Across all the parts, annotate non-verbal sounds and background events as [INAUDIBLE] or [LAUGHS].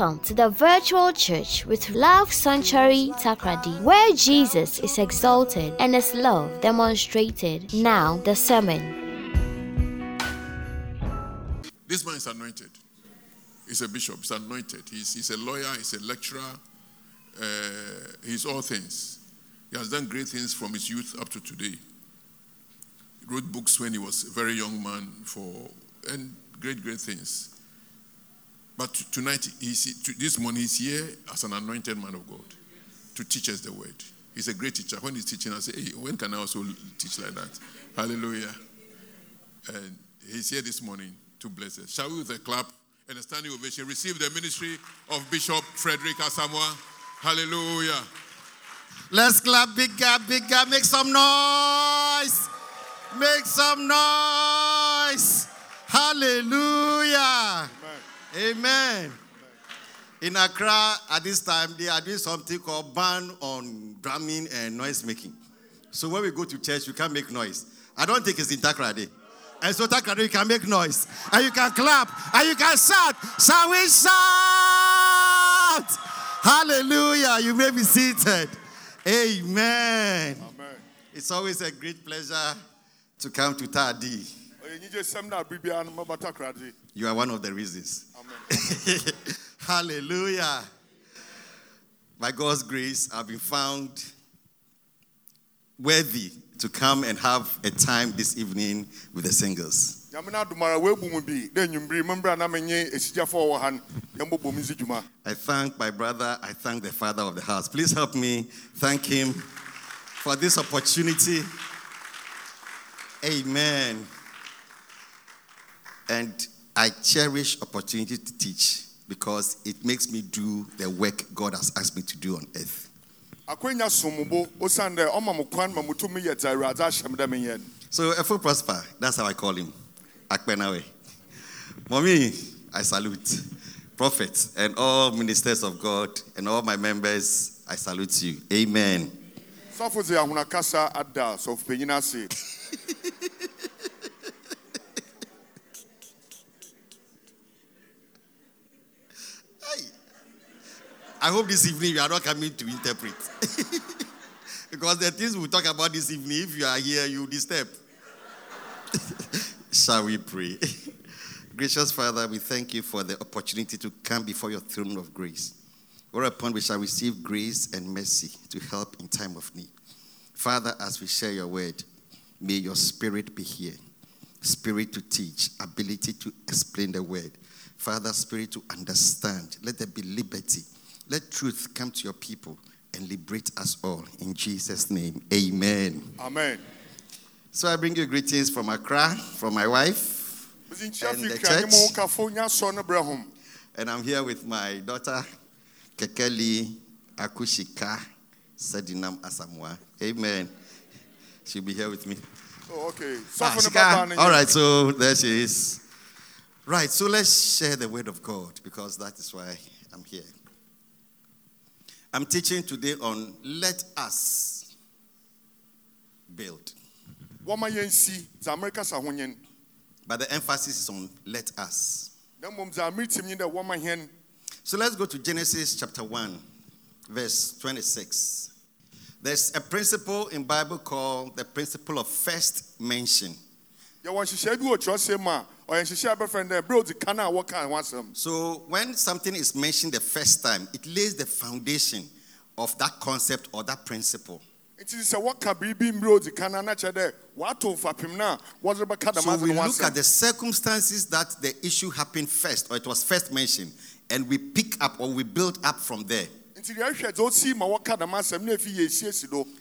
Welcome to the virtual church with Love Sanctuary Takoradi, where Jesus is exalted and his love demonstrated. Now, the sermon. This man is anointed. He's a bishop, he's anointed. He's, he's a lawyer, he's a lecturer, uh, he's all things. He has done great things from his youth up to today. He wrote books when he was a very young man for and great, great things. But tonight, he's, this morning, he's here as an anointed man of God to teach us the word. He's a great teacher. When he's teaching, I say, hey, when can I also teach like that? Hallelujah. And he's here this morning to bless us. Shall we, with a clap and a standing ovation, receive the ministry of Bishop Frederick Asamoah? Hallelujah. Let's clap bigger, bigger. Make some noise. Make some noise. Hallelujah. Amen. In Accra, at this time, they are doing something called ban on drumming and noise making. So when we go to church, we can't make noise. I don't think it's in Takoradi. And so Takoradi, you can make noise. And you can clap. And you can shout. Shall we shout? Hallelujah. You may be seated. Amen. Amen. It's always a great pleasure to come to Tadi. You are one of the reasons. [LAUGHS] Hallelujah. By God's grace, I've been found worthy to come and have a time this evening with the singers. I thank my brother, I thank the father of the house. Please help me thank him for this opportunity. Amen. And I cherish opportunity to teach because it makes me do the work God has asked me to do on earth. So Efo Prosper, that's how I call him. Akpenawe. Mommy, I salute. Prophets and all ministers of God and all my members, I salute you. Amen. I hope this evening you are not coming to interpret. [LAUGHS] because the things we talk about this evening, if you are here, you disturb. [LAUGHS] Shall we pray? [LAUGHS] Gracious Father, we thank you for the opportunity to come before your throne of grace, whereupon we shall receive grace and mercy to help in time of need. Father, as we share your word, may your spirit be here spirit to teach, ability to explain the word. Father, spirit to understand. Let there be liberty let truth come to your people and liberate us all. In Jesus' name, amen. Amen. So I bring you greetings from Accra, from my wife, and the church. And I'm here with my daughter, Kekeli Akushika Sedinam Asamoah. Amen. She'll be here with me. Oh, okay. Ah, all right, so there she is. Right, so let's share the word of God because that is why I'm here. I'm teaching today on let us build. What my yen see, the Americas are on yen. But the emphasis is on let us. So let's go to Genesis chapter 1, verse 26. There's a principle in Bible called the principle of first mention. So when something is mentioned the first time, it lays the foundation of that concept or that principle. So we look at the circumstances that the issue happened first, or it was first mentioned, and we pick up or we build up from there.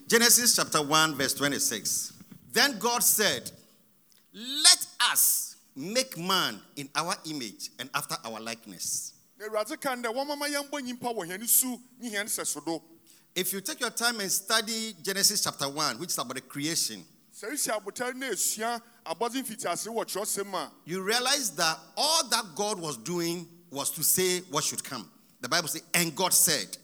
Genesis chapter 1, verse 26. Then God said, Let us make man in our image and after our likeness. If you take your time and study Genesis chapter 1, which is about the creation, you realize that all that God was doing was to say what should come. The Bible says, and God said,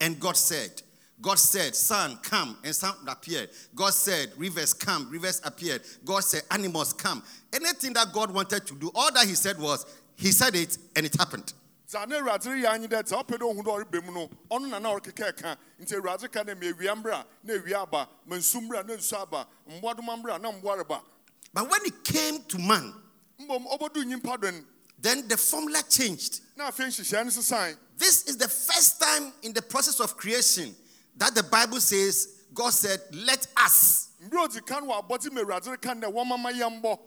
and God said, God said, Sun, come, and sun appeared. God said, Rivers, come, rivers appeared. God said, Animals, come. Anything that God wanted to do, all that He said was, He said it, and it happened. dza na awurade reyɛ anyi dɛ dza ɔpɛ dɛ ohu dɛ ɔrebɛ mu no ɔno na na ɔrekeka ɛka nti awurade ka dɛ ma awia mmra na awia aba ma nsu mmra na nsu aba mmoadoma mmra na mmoa reba But when it came to man, mbom ɔbɛdu nyimpa do then the formula changed. na afei nhyehyɛe no sesae This is the first time in the process of creation that the Bible says God said, Let us. mmerɛ a ɔdzi kan wɔ abɔdze ma awurade reka no dɛ wɔmama yɛmbɔ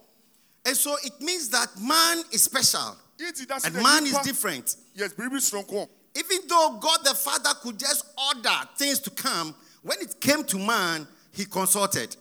And so it means that man is special yɛdi da se and man is different. soronko Even though God the Father could just order things to come, when it came to man, he consulted.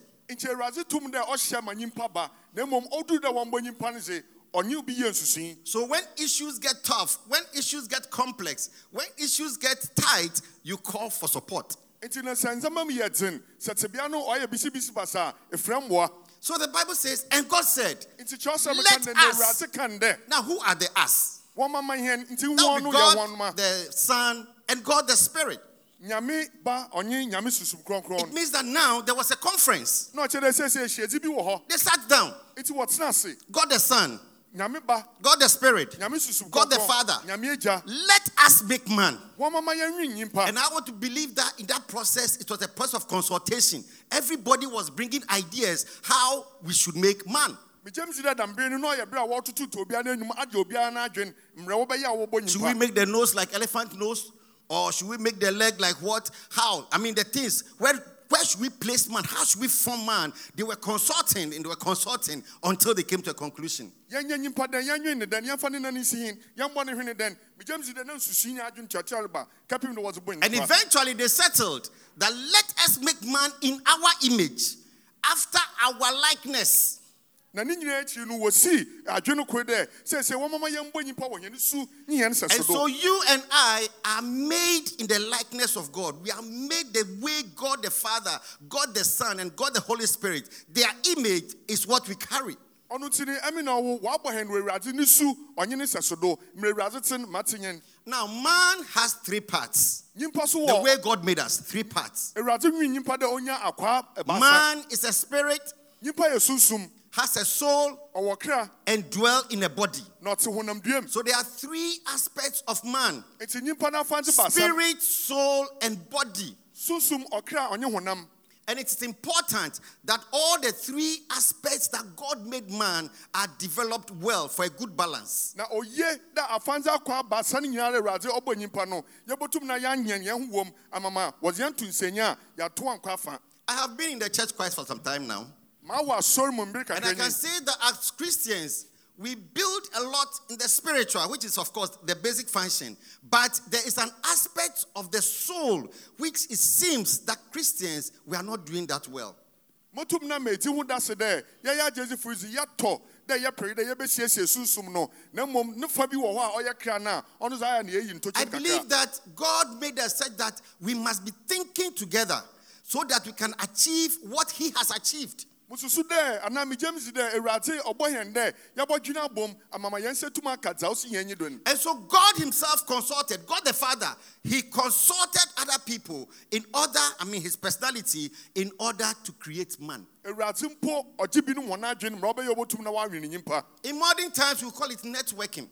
Nti awurade tum dɛ ɔhyɛ ma nyimpa ba na mmom ɔduru dɛ wɔmbɔ nyimpa no se ɔnye obi yɛ nsusui So when issues get tough, when issues get complex, when issues get tight, you call for support. nti na sɛ ndzɛmba mu yɛ den sɛ tebea no ɔyɛ bisibisi basa a ɛfrɛ So the Bible says, and God said, Let ka dɛ na us- awurade kan dɛ now who are the us? wɔmama hɛn nti That would be God the Son and God the Spirit. nyame ba ɔnye nyame susum It means that now there was a conference. na ɔkyerɛ dɛ sɛsɛ hyiadzi bi wɔ hɔ They sat down. nti wɔtena ase God the Son, God the Spirit. God the Father. Let us make man. wɔmama yɛnwe nyimpa And I want to believe that in that process, it was a process of consultation. Everybody was bringing ideas how we should make man. megyam si dɛ dambere no na ɔyɛ berɛ a wɔtoto to obiara no anim agye obiara no adwen mmerɛ wobɛyɛ a wɔbɔ Should we make the nose like elephant nose? Or should we make the leg like what? How? I mean, the things. Where, where should we place man? How should we form man? They were consulting and they were consulting until they came to a conclusion. yɛnyɛ nyimpa dɛn yɛnwe ne dɛn yɛmfa ne nane si hin yɛmbɔ ne hwene dɛn megyam si dɛ na nsusui ne adwen tuatua reba kapem ne wɔdze bɔ And eventually they settled that let us make man in our image, after our likeness. Na ne nyinaa akyiri no wɔsii adwene koro dɛ sɛsɛ wɔmama yɛmbɔ nyimpa wɔ yɛne su ne yɛn And so you and I are made in the likeness of God. We are made the way God the Father, God the Son, and God the Holy Spirit. Their image is what we carry. ɔno nti ne ɛme na ɔwo wɔabɔ hɛn wɔ awurade ne su ɔnye ne sɛsodo mmerɛ awurade te mate yɛn Now, man has three parts. nyimpa so The way God made us, three parts. awurade nwi nyimpa dɛ ɔnya akwaa eh, Man is a spirit, nyimpa yɛ sunsum has a soul, and dwell in a body. na ɔte honam duam So there are three aspects of man. Nti nyimpa no afa spirit, soul, and body. sunsum ɔkra ɔnye honam And it is important that all the three aspects that God made man are developed well for a good balance. na oye dɛ afa nte akɔ abaasa no nyinaa dɛ awurade ɔbɔ nyimpa no yɛbɛtum na yɛanyɛn yɛn ho wom amama wɔdze yɛn to nsɛnya a yɛato ankɔ afa. I have been in the church quite for some time now, maa wɔ asɔre mu mbere and I can say that as Christians, we build a lot in the spiritual, which is, of course, the basic function. But there is an aspect of the soul which it seems that Christians we are not doing that well. motum na meti ho da se dɛ yɛyɛ agyesifo yi so yɛtɔ dɛ yɛpere dɛ yɛbɛsiesie sunsum no na mmom ne fa bi wɔ hɔ a ɔyɛ kra no a ɔno saa yɛ ne yɛyi I believe that God made us such that we must be thinking together so that we can achieve what He has achieved. Mususu dɛ anaa si dɛ awurade ɔbɔ yɛn dɛ abom amama yɛn nsa tum aka dza wosi yɛn nyi And so God Himself consulted, God the Father, He consulted other people in order, I mean, His personality, in order to create man. awurade mpo ɔgye wɔn adwene mmara ɔbɛyɛ ɔbɛtum na nyimpa In modern times, we call it networking.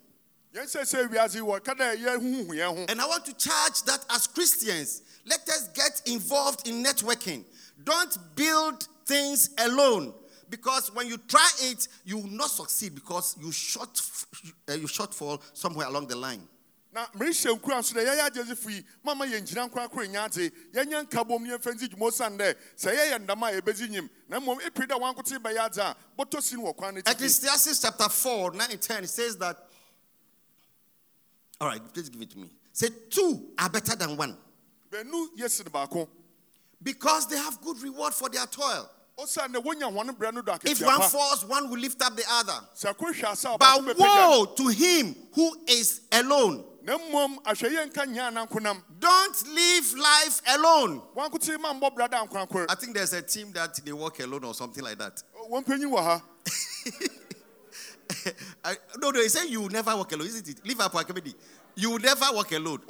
yɛn sɛ sɛ wiase wɔka dɛ yɛhuhu yɛn ho And I want to charge that as Christians, let us get involved in networking. Don't build things alone. Because when you try it, you will not succeed because you short uh, you shortfall somewhere along the line. na merehyɛ nkura nso dɛ yɛyɛ agyesifo yi mama yɛngyina nkorakora nya adze yɛnyɛ nka bom ne yɛmfa nsi dwuma osiane dɛ sɛ yɛyɛ ndama a yɛbɛdzi nyim na mmom ɛpiri dɛ wankote bɛyɛ adze a bɔtɔ si no wɔ kwan no Ecclesiastes chapter 4, 9 10, says that. All right, please give it to me. Say two are better than one bɛnu yɛ sene baako because they have good reward for their toil. Osiane dɛ wonya hɔne berɛ no do If one falls, one will lift up the other. sɛ koro hwɛ But woe to him who is alone. na mmom ahwɛyɛ nka nyaa nankonam Don't live life alone. wankote ma mbɔ brada ankorankor I think there's a team that they walk alone or something like that. ha [LAUGHS] I, no, no, he said you will never walk alone, isn't it? Liverpool Academy. You will never walk alone. [LAUGHS]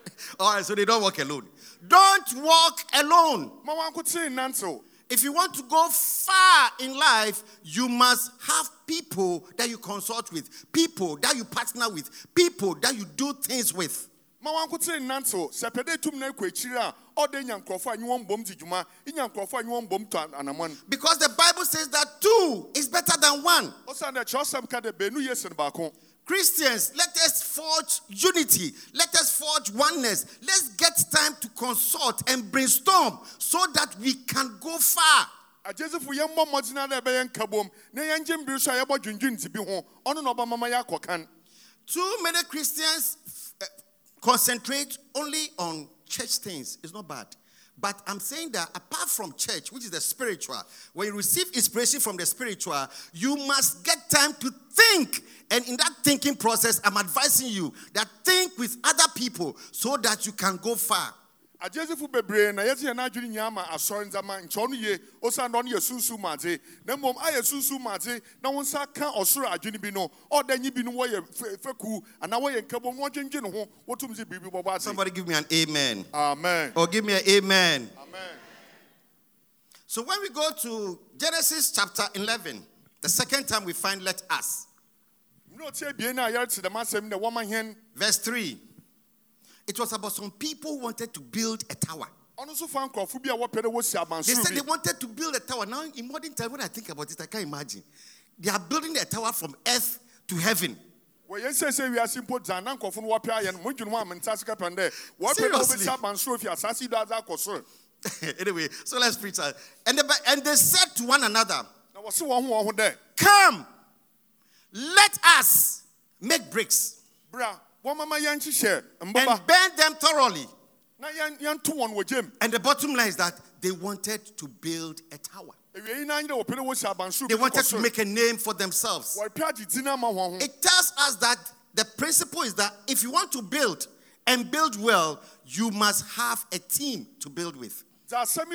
wɔne wɔhyehyɛ kɔkɔɔ kɔkɔɔ no All right, so they don't walk alone. Don't walk alone. ma wankote nantew If you want to go far in life, you must have people that you consult with, people that you partner with, people that you do things with. ma wankotere nnantew sɛ pɛ dɛ tum na akɔ akyiri a ɔde nya nkurɔfoɔ a nye wɔn bom di dwuma nya nkurɔfoɔ a nye wɔn bom tɔ Because the Bible says that two is better than one. Ɔsan dɛ kyerɛwsɛm ka dɛ beenu yɛ sen baako Christians, let us forge unity. Let us forge oneness. Let's get time to consult and brainstorm so that we can go far. agyesifo yɛn mmɔ mmɔden na ɛbɛyɛ nkabom na yɛn gye mbiri so a yɛbɔ dwendwen bi ho ɔno na ɔbɛma ma yɛ akɔ Too many Christians uh, concentrate only on church things. It's not bad. But I'm saying that apart from church, which is the spiritual, when you receive inspiration from the spiritual, you must get time to think. And in that thinking process, I'm advising you that think with other people so that you can go far. Agyesifo bebree na yɛte yɛn adwene nyinaa ma asɔre ndzama nkyɛw no yie ɔsan dɛ ɔno yɛ sunsun mu adze na mmom ayɛ sunsun mu adze na wɔn nsa ka ɔsoro adwene bi no ɔda nyi bi no wɔyɛ fɛku anaa wɔyɛ nkabom na wɔdwendwen ho wɔtum sɛ biribi bɔbɔ ase Somebody give me an amen. amen. Or give me an amen. amen. So when we go to Genesis chapter 11, the second time we find let us, mmerɛ ɔte abien no a yɛrete dɛm asɛm dɛ wɔma hɛn verse 3, it was about some people who wanted to build a tower. ɔno nso fa nkurɔfo bi a wɔpɛ dɛ wɔsi They said they wanted to build a tower. Now, in modern time, when I think about it, I can't imagine. They are building a tower from earth to heaven. wɔyɛ nsɛsɛ wiase mpo dza na nkurɔfo no wɔpɛ ayɛ no modwene ho a mente ase kapɛn dɛ wɔpɛ dɛ Seriously? wɔbɛsi abansoro fi asase yi do adze akɔ soro anyway, so let's preach. And, the, Bi- and they said to one another, na wɔse wɔn ho wɔn ho dɛ Come, let us make bricks yɛnkyehyɛ and burn them thoroughly. na yɛn- yɛnto wɔn wɔ gyem And the bottom line is that they wanted to build a tower. awiei no anyɛ dɛ wɔpɛ dɛ wɔsi abansoro They wanted to make a name for themselves. wɔpɛ agye din ama wɔn ho It tells us that the principle is that if you want to build and build well, you must have a team to build with. Let asɛm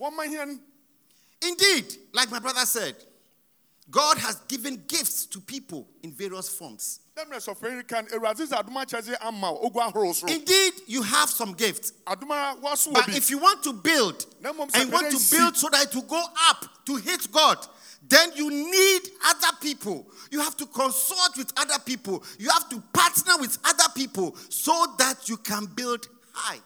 yi pa ka kyerɛ ha nye dɛ sɛ ipia si biribi na pɛ dɛ si biribi so a ɔbɛkyɛre a na ɔyɛ adze pa so da na ɔde yɛyɛ nkabom no yɛyɛ dɛm adze no Let us, wɔma hɛn indeed, like my brother said, God has given gifts to people in various forms. dɛ mmerɛ sɔfo yi ka no awurade dze adom akyɛdze ama wo ogu ahorow so Indeed, you have some gifts. adom a wɔaso wɔ But if you want to build and you want to build so that it will go up to hit God, then you need other people. You have to consult with other people. You have to partner with other people so that you can build high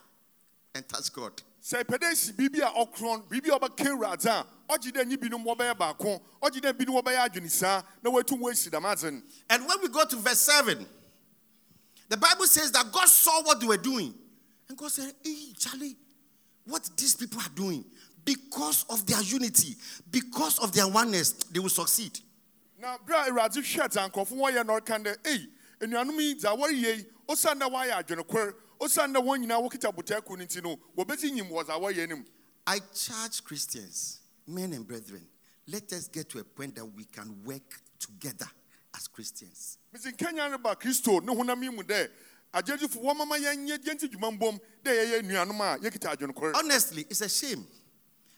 and touch God. Sɛ pɛ dɛ si biribi a ɔkorɔn biribi a ɔbɛka awurade a ɔgye dɛ nyi binom wɔbɛyɛ baako ɔgye dɛ binom wɔbɛyɛ na wɔatum wɔasi dɛm adze no And when we go to verse 7, the Bible says that God saw what they were doing. And God said, Hey, Charlie, what these people are doing, because of their unity, because of their oneness, they will succeed. na berɛ a awurade hwɛ dza nkurɔfo wɔyɛ na ɔka dɛ ei anuanom yi dza wɔreyɛ yi osiane dɛ wɔayɛ adwenekor osiane wɔn nyinaa wɔkita botaku no nti no wɔbɛsi nyim wɔ dza wɔyɛ no I charge Christians, men and brethren, let us get to a point that we can work together as Christians. mesi nkanya no ba kristo ne honam yi mu dɛ agyegyefo wɔmama yɛnyɛ yɛnti dwuma mbom dɛ yɛyɛ anuanom a yɛkita adwenekor Honestly, it's a shame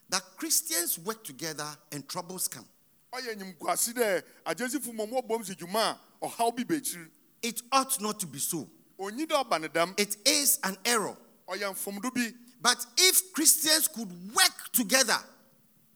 that Christians work together and troubles come. ɔyɛ nyimguase dɛ agyegyefo mmom wɔbom si dwuma a ɔhaw bi bɛkyiri It ought not to be so. Ɔnyi dɛ ɔba ne dam It is an error. ɔyɛ mfomdo bi But if Christians could work together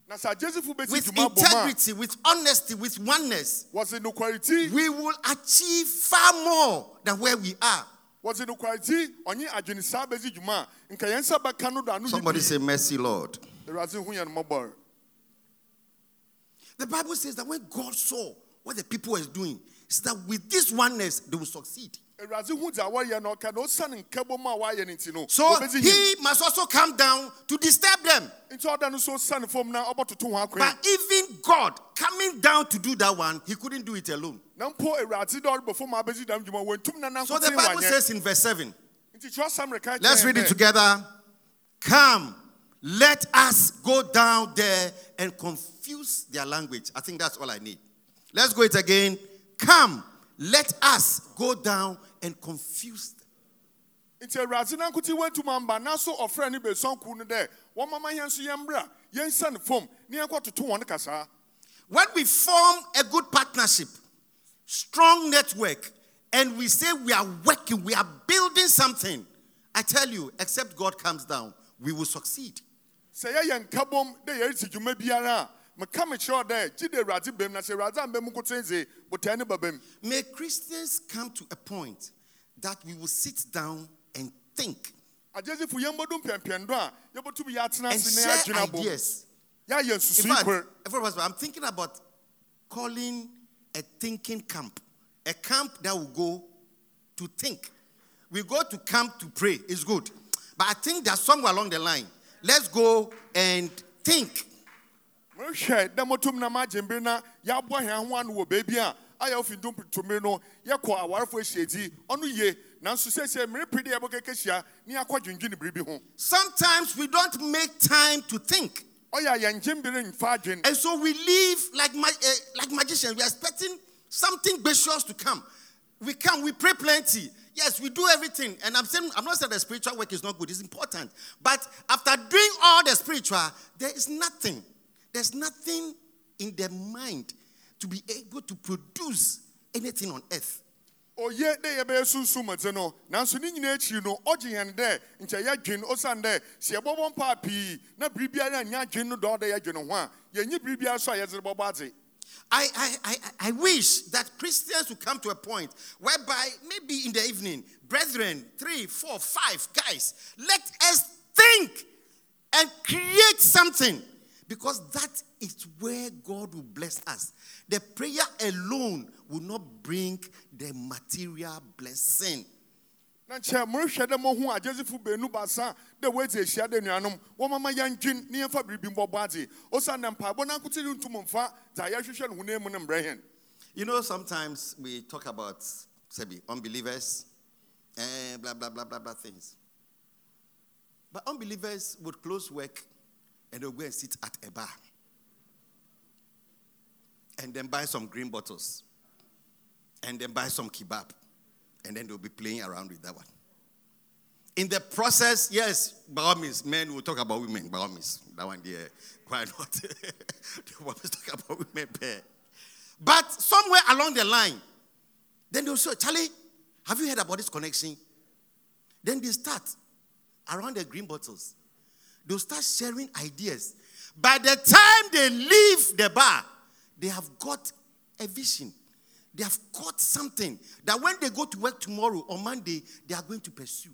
na sɛ agyegyefo bɛsi with dwuma bom a integrity, with honesty, with oneness, we will achieve far more than where we are. wɔse nokwareti ɔnye adwenesaa bɛsi dwuma a nka yɛn nsa bɛka no do ano Somebody say, Mercy, Lord. awurade hu yɛn mmɔbɔre The Bible says that when God saw what the people were doing, it's that with this oneness, they will succeed. Awurade hu dza wɔyɛ no ɔka na osiane nkabom a wɔayɛ no nti no So he must also come down to disturb them. nti ɔda no so osiane fam na ɔbɔtoto ho akwan But even God coming down to do that one, he couldn't do it alone. na mpo awurade dɛ ɔrebɔ fam a bɛsi dam dwuma wɔntum na So the Bible says in verse 7, nti kyerɛ asɛm reka kyerɛ let's read it together. Come, let us go down there and confuse their language. I think that's all I need. Let's go it again. Come, let us go down and confuse them. nti awurade nankoten wantum amba nanso ɔfrɛ ne bɛsɔnko no dɛ wɔmama yɛn nso yɛmmra yɛnsa ne fam na yɛnkɔtoto wɔn kasaa When we form a good partnership, strong network, and we say we are working, we are building something, I tell you, except God comes down, we will succeed. sɛ yɛyɛ nkabom dɛ yɛresi dwuma biara a meka mekyerɛ wo dɛ gye de awurade bam na sɛ awurade amba mu nkoto dze botae ne baba mu May Christians come to a point that we will sit down and think agyesifo yɛmbɔdu mpɛmpɛndo a yɛbɛtum and share ideas. In fact, kor every of us, I'm thinking about calling a thinking camp, a camp that will go to think. We go to camp to pray, it's good. But I think that somewhere along the line, let's go and think. Mehwɛ motom na na yɛaboa hɛn ho ano wɔ baabi a ayɛ tomire no yɛkɔ awarefo ahyiadi ɔno ye nanso de yɛbɛkɛkɛ hyia ne biribi ho Sometimes we don't make time to think. ɔyɛ a yɛngyembere mfa adwen And so we live like, ma- eh, like magicians. We are expecting something gracious to come. We come, we pray plenty. Yes, we do everything. And I'm saying, I'm not saying the spiritual work is not good, it's important. But after doing all the spiritual, there is nothing. There's nothing in their mind to be able to produce anything on earth. oye dɛ yɛbɛyɛ sunsum dze no nanso ne nyinaa akyi no ɔgye yɛn dɛ nkyɛ yɛadwen osiane dɛ sɛ yɛbɔbɔ mpaa pii na biribiara nyɛ adwen no dɔɔ dɛ yɛadwene ho a yɛnyi biribiara so a yɛdze bɔbɔ adze I, I, I, I wish that Christians would come to a point whereby maybe in the evening, brethren, three, four, five guys, let us think and create something because that is where God will bless us. The prayer alone will not bring the material blessing. na nkyɛ morehwɛ dɛ mohu agyesifo baanu baasa dɛ woadzi ahyia dɛ nuanom wɔmama yɛndwen ne yɛmfa biribi mbɔbɔ adze osiane dɛ mpaebɔ no ankotiri ntom mfa dza yɛhwehwɛ no honam mu no mbrɛ hɛn You know, sometimes we talk about say, unbelievers eh, and blah, blah, blah, blah, blah things. But unbelievers would close work and they'll go and sit at a bar and then buy some green bottles and then buy some kebab and then they'll be playing around with that one. In the process, yes, by all means, men will talk about women, by all means. That one there, why not? [LAUGHS] they to talk about women. But somewhere along the line, then they'll say, Charlie, have you heard about this connection? Then they start around the green bottles. They'll start sharing ideas. By the time they leave the bar, they have got a vision. They have got something that when they go to work tomorrow or Monday, they are going to pursue.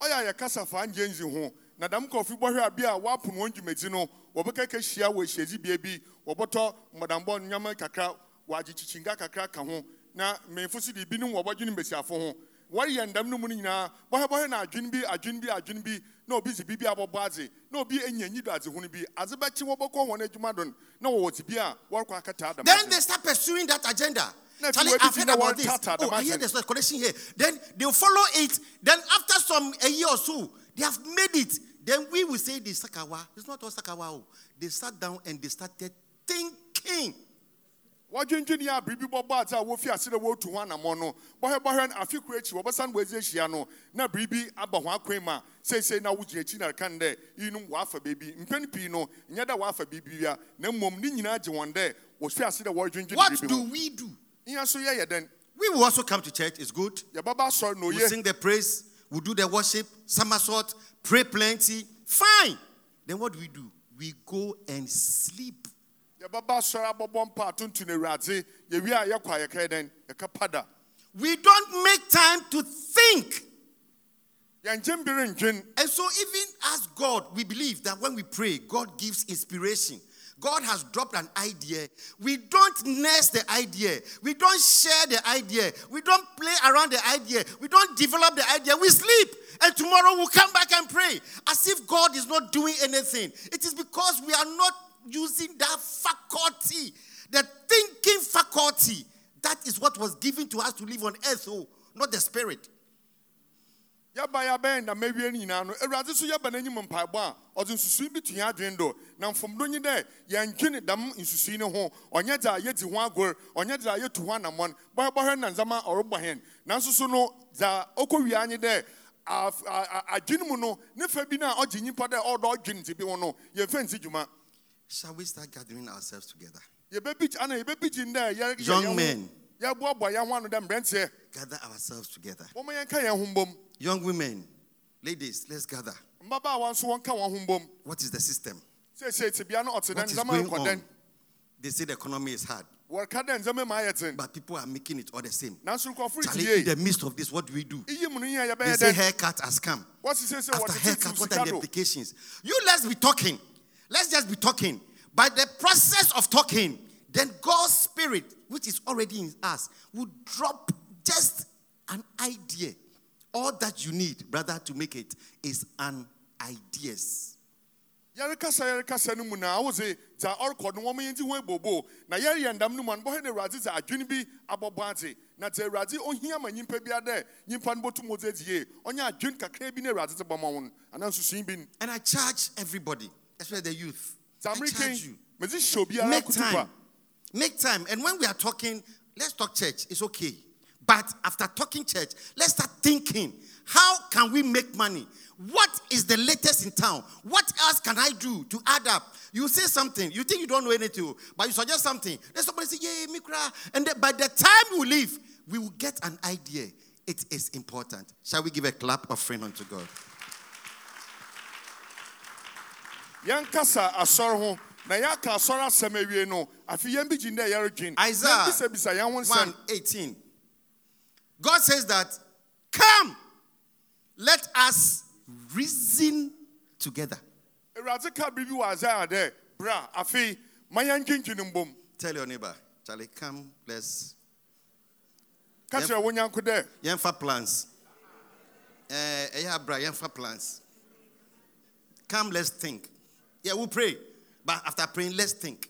ɔyɛ a yɛkasa fa ngye nzi ho na dɛm nkurɔfo bɔhwɛ a bi a wɔapono wɔn dwumadi no wɔbɛkɛkɛ hyia wɔ ahyiadzibea bi wɔbɔtɔ mmɔdambɔ nneɛma kakra na mmɛnfo so de binom wɔbɔdwene mbesiafo ho wɔreyɛ ndɛm no mu na adwene bi adwene bi adwene bi na obi dze biribi abɔbɔ adze na obi anya nyi do adze ho no bi adze bɛkye wɔbɛkɔ wɔn adwuma do no na wɔwɔ dze bi a wɔrekɔ akata adam Then they start pursuing that agenda. Charlie, I've heard about this. Oh, I hear there's a connection here. Then they'll follow it. Then after some a year or so, they have made it. Then we will say the Sakawa. It's not all Sakawa. oh. They sat down and they started thinking. Wɔdwendwene a biribi bɔbɔ adze a wofi ase wɔretu ho anammɔ no no afe koro akyi wɔbɛsan wɔadzi ahyia no na biribi aba ho akwan mu a na wogyina akyi na reka no dɛ yinom wɔafa baabi mpɛn pii no nyɛ dɛ wɔafa biribi bia na mmom ne nyinaa gye wɔn dɛ wɔfi ase dɛ wɔredwendwene What biribi do ho we do? nyɛ so yɛyɛ dɛn We will also come to church. It's good. yɛbɛba asɔre na oye sing the praise. We'll do the worship, somersault, pray plenty. Fine. Then what do we do? We go and sleep. Yɛbɛba asɔre abɔbɔ mpa atonto awurade yɛwie a yɛkɔ a yɛka dɛn yɛka pada We don't make time to think. yɛngyem bere ndwen And so, even as God, we believe that when we pray, God gives inspiration. God has dropped an idea. We don't nurse the idea. We don't share the idea. We don't play around the idea. We don't develop the idea. We sleep. And tomorrow we'll come back and pray as if God is not doing anything. It is because we are not using that faculty, the thinking faculty. That is what was given to us to live on earth, oh, not the spirit. yɛba yɛabɛn na mawie no nyinaa no awurade so yɛba n'anim mpaebɔ a ɔdze nsusui bi yɛn adwene do na mfomdo nyi dɛ yɛndwene dam nsusui no ho. Ɔnyɛ dze a yɛdzi ho agor ɔnyɛ dze a yɛtu ho anammɔn bɔhɛbɔhɛ na ndzɛma ɔrebɔ hɛn nanso so no dza ɔkɔwie nye dɛ adwene mu no ne fa bi no a ɔgye nnipa dɛ ɔdɔ ɔdwene dze bi ho no yɛmfa nsi dwuma Shall we start gathering ourselves together? yɛbɛbi ana yɛbɛbi gyin dɛ yɛ- yɛ- Young men. yɛboaboa yɛn ho ano dɛ mmeranteɛ gather ourselves together. wɔma yɛnka yɛn ho mbom Young women, ladies, let's gather. mmabaawa nso wɔnka wɔn ho mbom What is the system? seesei tebea no ɔte What is going on? They say the economy is hard, wɔreka dɛ ndzɛma ma ayɛ but people are making it all the same. Charlie, in the midst of this, what do we do? iyi mu no yɛ They say haircut has come. wɔsi sɛ sɛ After haircut, what are the implications? You let's be talking. Let's just be talking. By the process of talking, then God's spirit, which is already in us, will drop just an idea. All that you need, brother, to make it is an ideas. yɛrekasa yɛrekasa no mu na awo se dza ɔrekɔ no wɔn yɛn ti ho ebobo na yɛreyɛ ndam no mu no bɔhɛ na awurade dza adwene bi abɔbɔ ate na dza awurade ohia ma nyimpa bi adɛ nyimpa no botum wɔdze adie ɔnyɛ adwene kakra bi na awurade dze bɔ ma wɔn anaa nsusuin bi And I charge everybody, especially the youth. dza I charge you. medze hyɛ obiara Make time. Make time. And when we are talking, let's talk church. It's okay. But after talking church, let's start thinking how can we make money? What is the latest in town? What else can I do to add up? You say something, you think you don't know anything, but you suggest something. Then somebody say, Yeah, Mikra. And then by the time we leave, we will get an idea. It is important. Shall we give a clap of offering unto God? Yɛnkasa asɔre ho na yɛaka asɔre asɛm awie no afi yɛn bi gyina yɛredwen Isaiah yɛmbisabisa yɛn ho nsɛm 18. God says that, Come, let us reason together. awurade ka biribi wɔ isaia dɛ bra afei ma yɛndwendwene mbom Tell your neighbor, Charlie, come, let's. ka kyerɛ wo nyanko dɛ Yemfa plans. Eh, yeah, bra, yemfa plans. Come, let's think. Yeah, we'll pray. But after praying, let's think.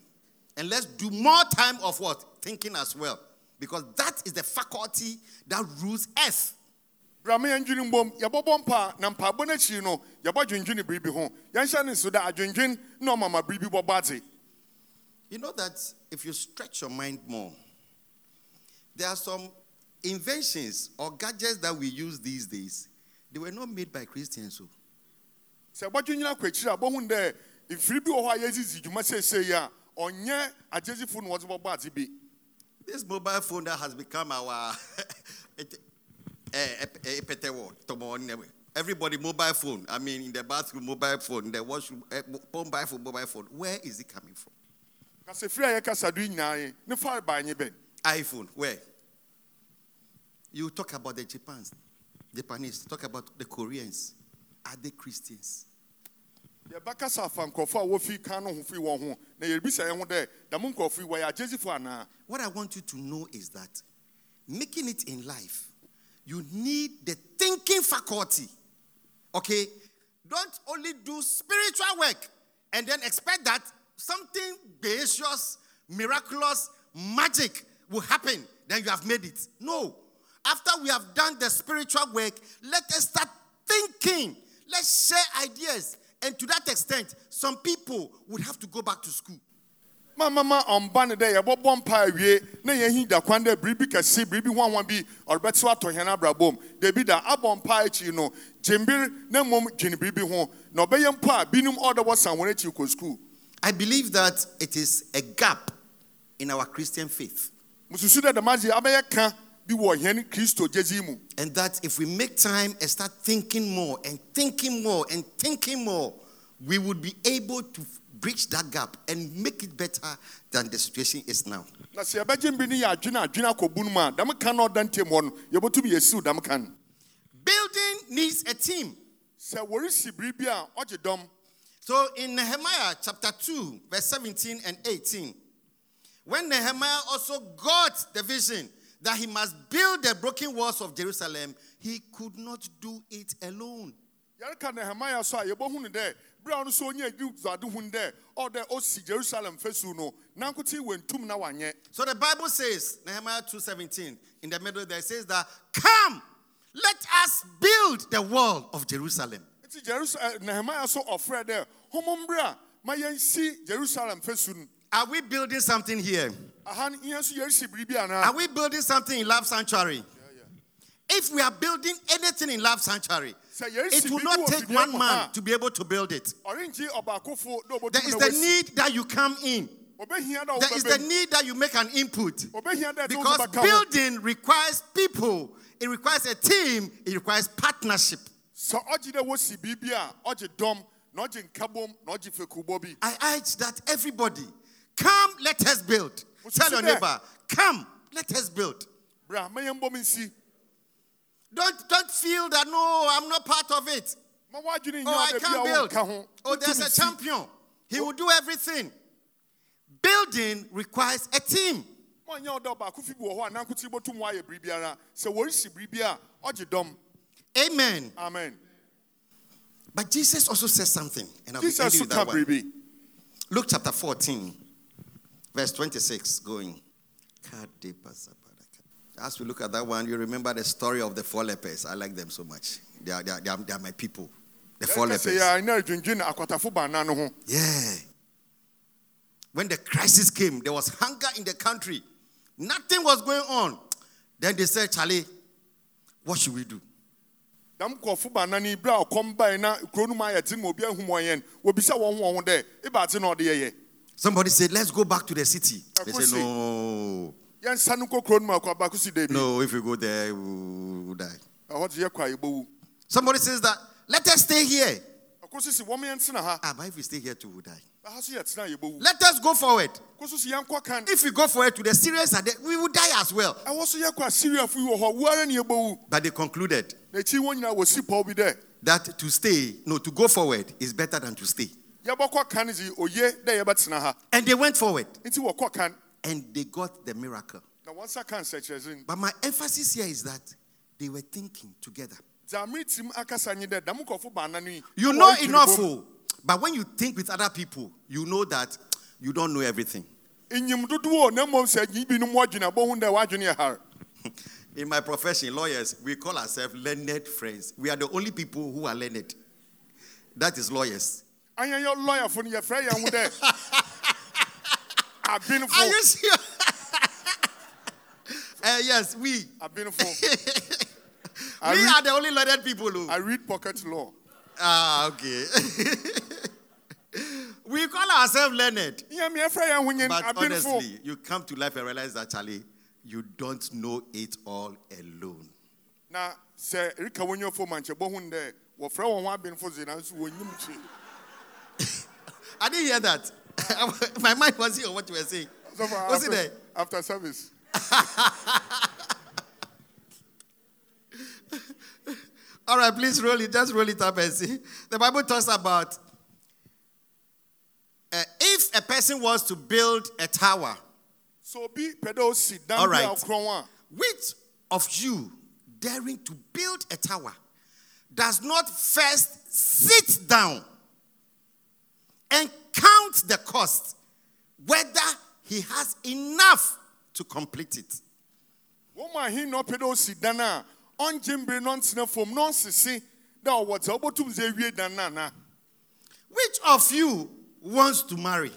And let's do more time of what? Thinking as well. Because that is the faculty that rules earth. bra ma yɛndwene mbom yɛbɔbɔ mpa na mpaabɔ no akyiri no yɛbɔ dwendwene biribi ho yɛnhyɛ ne so dɛ adwendwen na ɔmama biribi bɔbɔ ate You know that if you stretch your mind more, there are some inventions or gadgets that we use these days. They were not made by Christians. So sɛ bɔdwendwene akɔ akyiri a bɔhu dɛ mfiri bi wɔ hɔ a yɛdidi dwuma seesei a ɔnyɛ agyezifo na wɔdze bɔbɔ ate bi this mobile phone that has become our [LAUGHS] eh, eh, eh, pete word, tomo newe. everybody mobile phone. I mean, in the bathroom, mobile phone, in the washroom, eh, mobile phone, mobile phone. Where is it coming from? kasɛfiri a yɛkasa do nyinaa yi ne fa baa nye bɛn iPhone. Where? You talk about the Japans, Japanese. Talk about the Koreans. Are they Christians? Nkurɔfoɔ a wɔfi kan no ho firi wɔn ho na yɛn ho dɛ nkurɔfoɔ yi wɔyɛ anaa What I want you to know is that making it in life, you need the thinking faculty. Okay? Don't only do spiritual work and then expect that something gracious, miraculous, magic will happen. Then you have made it. No. After we have done the spiritual work, let us start thinking. Let's share ideas. And to that extent, some people would have to go back to school. mamama ɔmba ne dɛ yɛbɔbɔ mpa awie na yɛhi da kwan dɛ biribi kɛse biribi hoahoa bi ɔrebɛtew atɔ hɛn abrabom dabi da abɔ mpa akyi no gyembir na mmom dwene biribi ho. Na ɔbɛyɛ mpo a binom ɔdɔ wɔ san wɔn akyi kɔ sukuu I believe that it is a gap in our Christian faith. mususu dɛ dɛm ade abɛyɛ ka bi wɔ hɛn kristo gyedzi mu And that if we make time and start thinking more and thinking more and thinking more, we would be able to bridge that gap and make it better than the situation is now. na sɛ yɛbɛgye bi ne yɛ adwene adwene akɔbu no mu a dɛm ka no ɔda ntam hɔ no yɛbɛtum yɛsiw dɛm ka no Building needs a team. sɛ wɔresi biribi a ɔgye dɔm So in Nehemiah chapter 2, verse 17 and 18, when Nehemiah also got the vision that he must build the broken walls of Jerusalem, he could not do it alone. so a yɛbɛhu no dɛ berɛ a ɔno so ɔnya adi ade hu dɛ ɔdɛ ɔsi jerusalem fasu no nankote wantum na wanyɛ So the Bible says, Nehemiah 2:17, in the middle there says that, come, let us build the wall of Jerusalem. eh, nehemia so ɔfrɛ dɛ homomberɛ a ma yɛnsi jerusalem fasu Are we building something here? Aha no yɛn nso yɛresi biribi Are we building something in Love Sanctuary? If we are building anything in Love Sanctuary, it will not take one man to be able to build it. ɔrengye ɔbaakofo na There is the need that you come in. There is the need that you make an input. obɛhia dɛ ɛte wo Because so bɛka ho building requires people, it requires a team, it requires partnership. sɛ ɔgye dɛ wosi biribi a ɔgye dɔm na ɔgye nkabom na ɔgye I urge that everybody come, let us build. Tell your neighbor, come, let us build. bra mɛyɛ mbɔm Don't, don't feel that no, I'm not part of it. Oh, I can't build. Oh, there's a champion. He will do everything. Building requires a team. mɔnyɛ ɔda ɔbaako fi bi wɔ hɔ a nankotiri bɔtum wayɛ biribiara sɛ wɔresi biribi a ɔgye Amen. amen But Jesus also says something, and I'll be jesus so with that one. Luke chapter 14, verse 26, going. As we look at that one, you remember the story of the four lepers. I like them so much. They are, they are, they are, they are my people. The four lepers. yɛ a na adwendwen akwatafo baanan no ho Yeah. When the crisis came, there was hunger in the country. Nothing was going on. Then they said, Charlie, what should we do? Dam kɔfo baanan yi bere a ɔkɔm bae na kuro no mu ayɛ den ma obi ahu wɔn yɛn wɔbisa wɔn ho wɔn ho dɛ ebaate na ɔde yɛyɛ Somebody said, let's go back to the city. They said, no, no nkɔ kuro no mu akɔ abaako si daabi no, if we go there, we will die. ɛhɔ te yɛkɔ a yɛbɛwu Somebody says that, let us stay here. ɛkɔ so si wɔn yɛn tena ha Ah, but if we stay here too, we'll die. ɛha so yɛ tena a yɛbɛwu Let us go forward. ɛkɔ so si yɛnkɔ kan If we go forward to the Syrians, are we will die as well. ɛwɔ so yɛkɔ a syriafo yi wɔ hɔ wu ara ne yɛbɛwu But they concluded na akyi wɔn nyinaa wɔsi pɔw bi dɛ that to stay, no, to go forward is better than to stay. Yɛbɛkɔ kan dzi oye dɛ yɛbɛtena ha And they went forward nti wɔkɔ kan and they got the miracle. na wɔn nsa ka nsɛkyerɛdze But my emphasis here is that they were thinking together. dza meritim akasa nye dɛ dam nkɔfo baanan no yi You know enough, oh, but when you think with other people, you know that you don't know everything. enyim dodoɔ o na mmom sɛ nyi binom wɔdwene abɔhu dɛ wɔadwene yɛ har [LAUGHS] In my profession, lawyers, we call ourselves learned friends. We are the only people who are learned. That is lawyers. Anyɛyɛ lɔyafo no yɛfrɛ yɛn ho dɛ Are you sure? [LAUGHS] Uh, yes, we. abenfo [LAUGHS] I we read- are the only learned people. oh. i read pocket law Ah, okay. [LAUGHS] we call ourselves learned. nyɛ me yɛfrɛ yɛn ho nye But honestly, you come to life and realize that, Charlie, you don't know it all alone. na sɛ erika wɔnyɛ fo ma nkyɛ bɔhu dɛ wɔfrɛ wɔn ho abenfo dze nanso wɔnyim kyi I didn't hear that. [LAUGHS] My mind was here on what you were saying. So far, Was it after, there? after service [LAUGHS] All right, please roll it. Just roll it up and see. The Bible talks about uh, if a person wants to build a tower, so obi pɛ dɛ osi dan All right. which of you daring to build a tower does not first sit down and count the cost, whether he has enough to complete it? mu ahen na ɔpɛ dɛ osi dan a ɔngye mbere na ɔntena fam na ɔnsese dɛ ɔwɔ dza ɔbɛtum dze awie dan no ana Which of you wants to marry?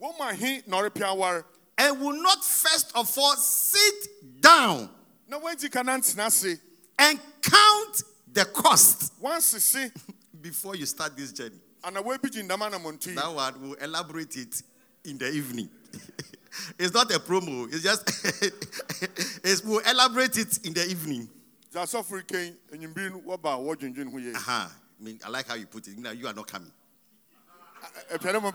Wɔn mu ahen na ɔrepɛ aware and will not first of all sit down na wɔagyi ka na ntena ase and count the cost wɔnsese [LAUGHS] before you start this journey? Ana wɔabi gyi ndam anammɔnto yi That one will elaborate it in the evening. [LAUGHS] it's not a promo. It's just [LAUGHS] it's we'll elaborate it in the evening. dza asɔfo rekɛn enyimbiri no wɔba a wɔdwendwen ho yie Uh-huh. I mean, I like how you put it. Now you are not coming. ɛpɛ dɛ mo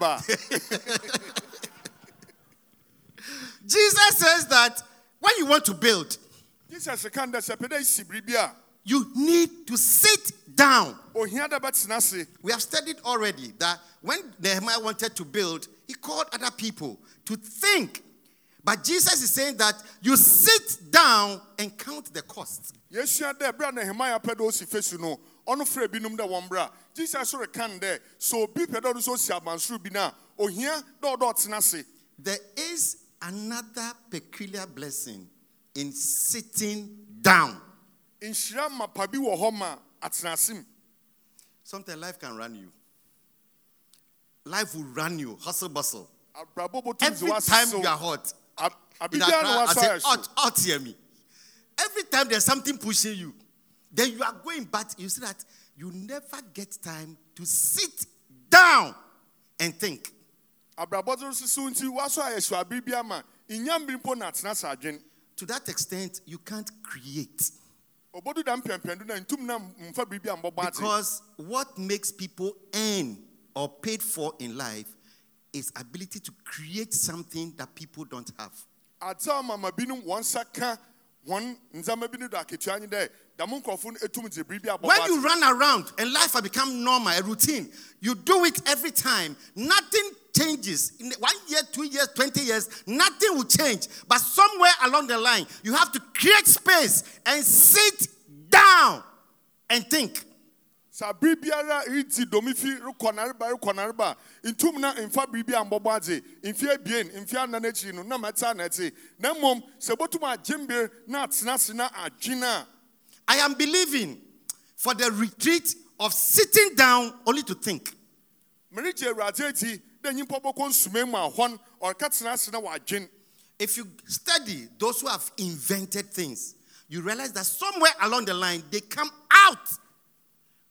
Jesus says that when you want to build, jesus ka dɛ sɛ pɛ dɛ si biribi a you need to sit down. ohia dɛ bɛtena ase We have studied already that when Nehemiah wanted to build, he called other people to think. But Jesus is saying that you sit down and count the cost. yɛsua dɛ berɛ a nehemia pɛ dɛ osi fesu no ɔno frɛ binom dɛ wɔn bra jesus so reka no dɛ sɛ obi pɛ dɛ ɔno nso osi abansoro bi no a ohia dɛ ɔdɛ ɔtena ase There is another peculiar blessing in sitting down. Nhyira mapa bi wɔ hɔ ma atena ase Sometimes life can run you. Life will run you, hustle bustle. Every time you are hot, in abibia na Accra, I say, hot, hot, hear me. Every time there's something pushing you, then you are going, but you see that you never get time to sit down and think. abrabɔ doro sisiw nti wasɔ ayɛ suabere bi ama inya mmiri mpo na atena sa To that extent, you can't create. Because what makes people earn or paid for in life is ability to create something that people don't have. adze a mama binom wɔn nsa ka wɔn ndzɛmba bi no do akatua nye dɛ dɛm nkurɔfo no etum dze biribi abɔ When you run around and life has become normal, a routine, you do it every time. Nothing changes. In one year, two years, 20 years, nothing will change. But somewhere along the line, you have to create space and sit down and think. sɛ abere biara redi domifi rekɔ nareba rekɔ nareba ntum na mfa biribi a mbɔbɔ adze mfe abien mfe anan akyi no na mɛta na ɛte na mmom sɛ botum agye na atena ase na adwene a I am believing for the retreat of sitting down only to think. awurade adi dɛ nyimpa bɔkɔ nsumae mu a hɔ no ɔreka tena ase na wadwen If you study those who have invented things, you realize that somewhere along the line they come out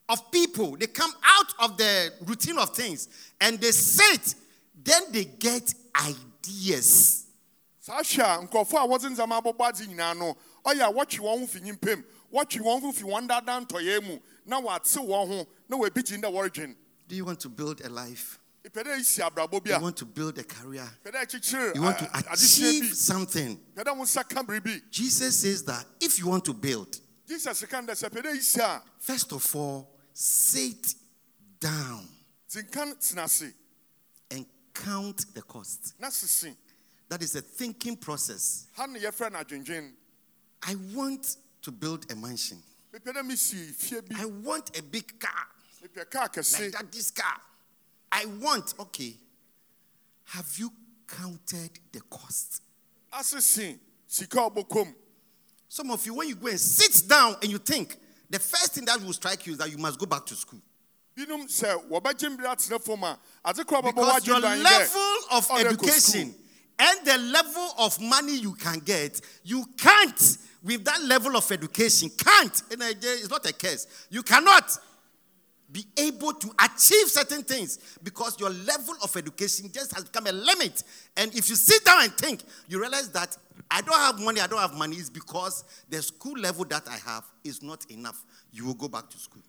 of people, they come out of the routine of things, and they sit, then they get ideas. saa hwɛ a nkurɔfoɔ a wɔdze ndzɛmba abɔbɔ adze nyinaa no ɔyɛ wɔtwe wɔn ho fi nyimpam wɔtwe wɔn ho fi wɔn dada ntɔyɛ mu na wɔate wɔn ho na wɔabigyin dɛ wɔredwen Do you want to build a life? Ipɛ dɛ isi abrabɔ bi You want to build a career? pɛ dɛ kyekyere You want to achieve something? pɛ dɛ wo nsa ka biribi Jesus says that if you want to build, jesus ka no dɛ sɛ pɛ dɛ isi a first of all, sit down dzinka tena ase and count the cost. That is a thinking process. ha ne yɛfrɛ no adwendwen I want to build a mansion. mepɛ dɛ mesi fie bi I want a big car, mepɛ kaa kɛse like that. This car. I want. Okay. Have you counted the cost? asese sika a Some of you, when you go and sit down and you think, the first thing that will strike you is that you must go back to school. binom sɛ wɔbɛgye mbere atena fam a adze korɔ a ɔbɛbɔ Because your level of education and the level of money you can get, you can't, with that level of education, can't, and it's not a case. you cannot be able to achieve certain things because your level of education just has become a limit. And if you sit down and think, you realize that I don't have money, I don't have money, it's because the school level that I have is not enough. You will go back to school.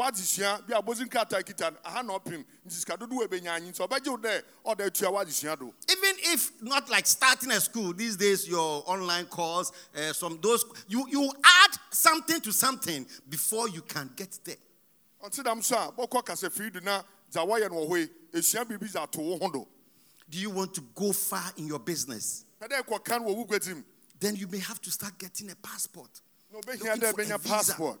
Binom bia wɔbɛkɔ akɔdwene akɔduru anyi dɛ ɔbɛpem wo da a wodze sɛ rehwɛ dza epɛ dɛ isi na rehwɛ sika so enya a bia ɛbɛwie aka anyi dɛ w'adzesua bi a bozi nkrataa kita no, aha na ɔpem nti sika dodoɔ a anyi nti ɔbɛgye wo dɛ ɔda atua w'adzesua do Even if not like starting a school these days, your online course, uh, some those you you add something to something before you can get there. ɔnte dam so a bɔkɔ kasafiri do na dza wɔyɛ no wɔ hɔ yi esua biribi dza ato wo ho do Do you want to go far in your business? pɛ dɛ ɛkɔka no wɔ wo guadim Then you may have to start getting a passport. na ɔbɛhia Looking dɛ for a passport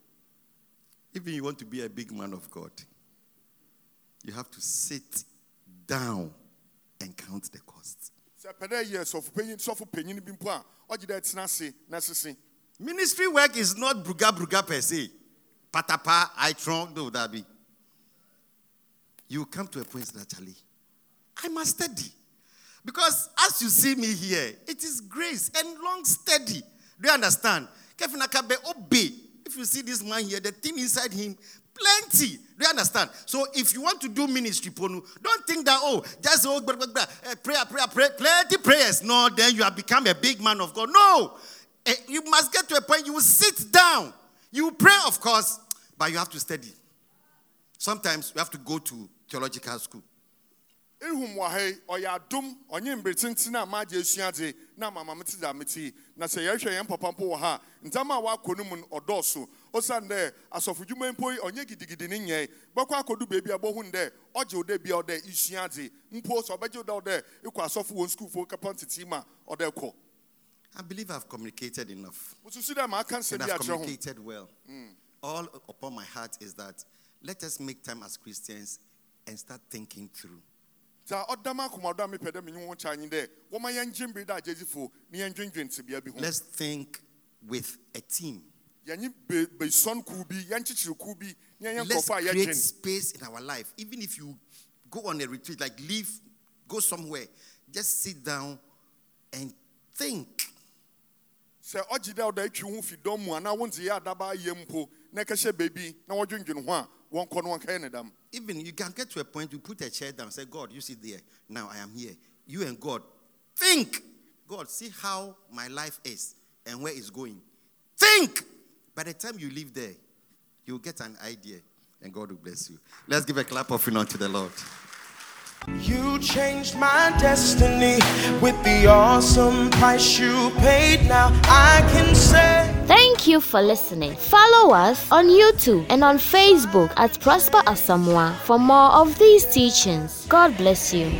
Even you want to be a big man of God, you have to sit down and count the costs. sɛ ɛpɛ dɛ yɛ sɔfo panyin sɔfo panyin bi mpo a ɔgye dɛ ɛtena ase na sese Ministry work is not bruga bruga per se. Patapa, I trunk, no, that be. You come to a point Charlie, I must study. Because as you see me here, it is grace and long steady. Do you understand? Kevin Akabe obey. If you see this man here, the thing inside him, plenty. Do you understand? So if you want to do ministry, Ponu, don't think that, oh, just oh, blah, blah, blah, eh, prayer, prayer, prayer, plenty prayers. No, then you have become a big man of God. No. Eh, You must get to a point you will sit down. You pray, of course, but you have to study. Sometimes you have to go to theological school. Ehum wɔ ha yi ɔyɛ adom ɔnye mbere tenten a maagye asua adze na mama mete dza mete na sɛ yɛhwɛ yɛn papa mpo wɔ ha. A, ndzɛmba a wakɔ no mu no ɔdɔɔso osiane dɛ asɔfodwuma mpo yi ɔnyɛ gidigidi ne nyɛe bɛkɔ akɔdu baabi a bɔhu dɛ ɔgye wo dɛ bia ɔdɛ isua adze mpo sɛ ɔbɛgye wo dɛ ɔdɛ ekɔ asɔfo wɔ sukuufoɔ kapa ntete mu a ɔdɛ kɔ I believe I've communicated enough. And bi I've communicated well. All upon my heart is that let us make time as Christians and start thinking through. Let's think with a team. yɛnye be- besɔn kuw bi yɛnkyekyere kuw bi ne yɛnyɛ Let's create space in our life. Even if you go on a retreat, like leave, go somewhere, just sit down and think. sɛ ɔgye dɛ ɔda atwi ho fi dɔm mu anaa wonte yɛ adaba ayɛ mpo na ɛkɛhyɛ baabi na wɔdwendwen ho a Even you can get to a point, you put a chair down, say, God, you sit there. Now I am here. You and God, think. God, see how my life is and where it's going. Think. By the time you leave there, you'll get an idea and God will bless you. Let's give a clap of offering to the Lord. You changed my destiny with the awesome price you paid. Now I can say. Thank you for listening. Follow us on YouTube and on Facebook at Prosper Asamoah for more of these teachings. God bless you.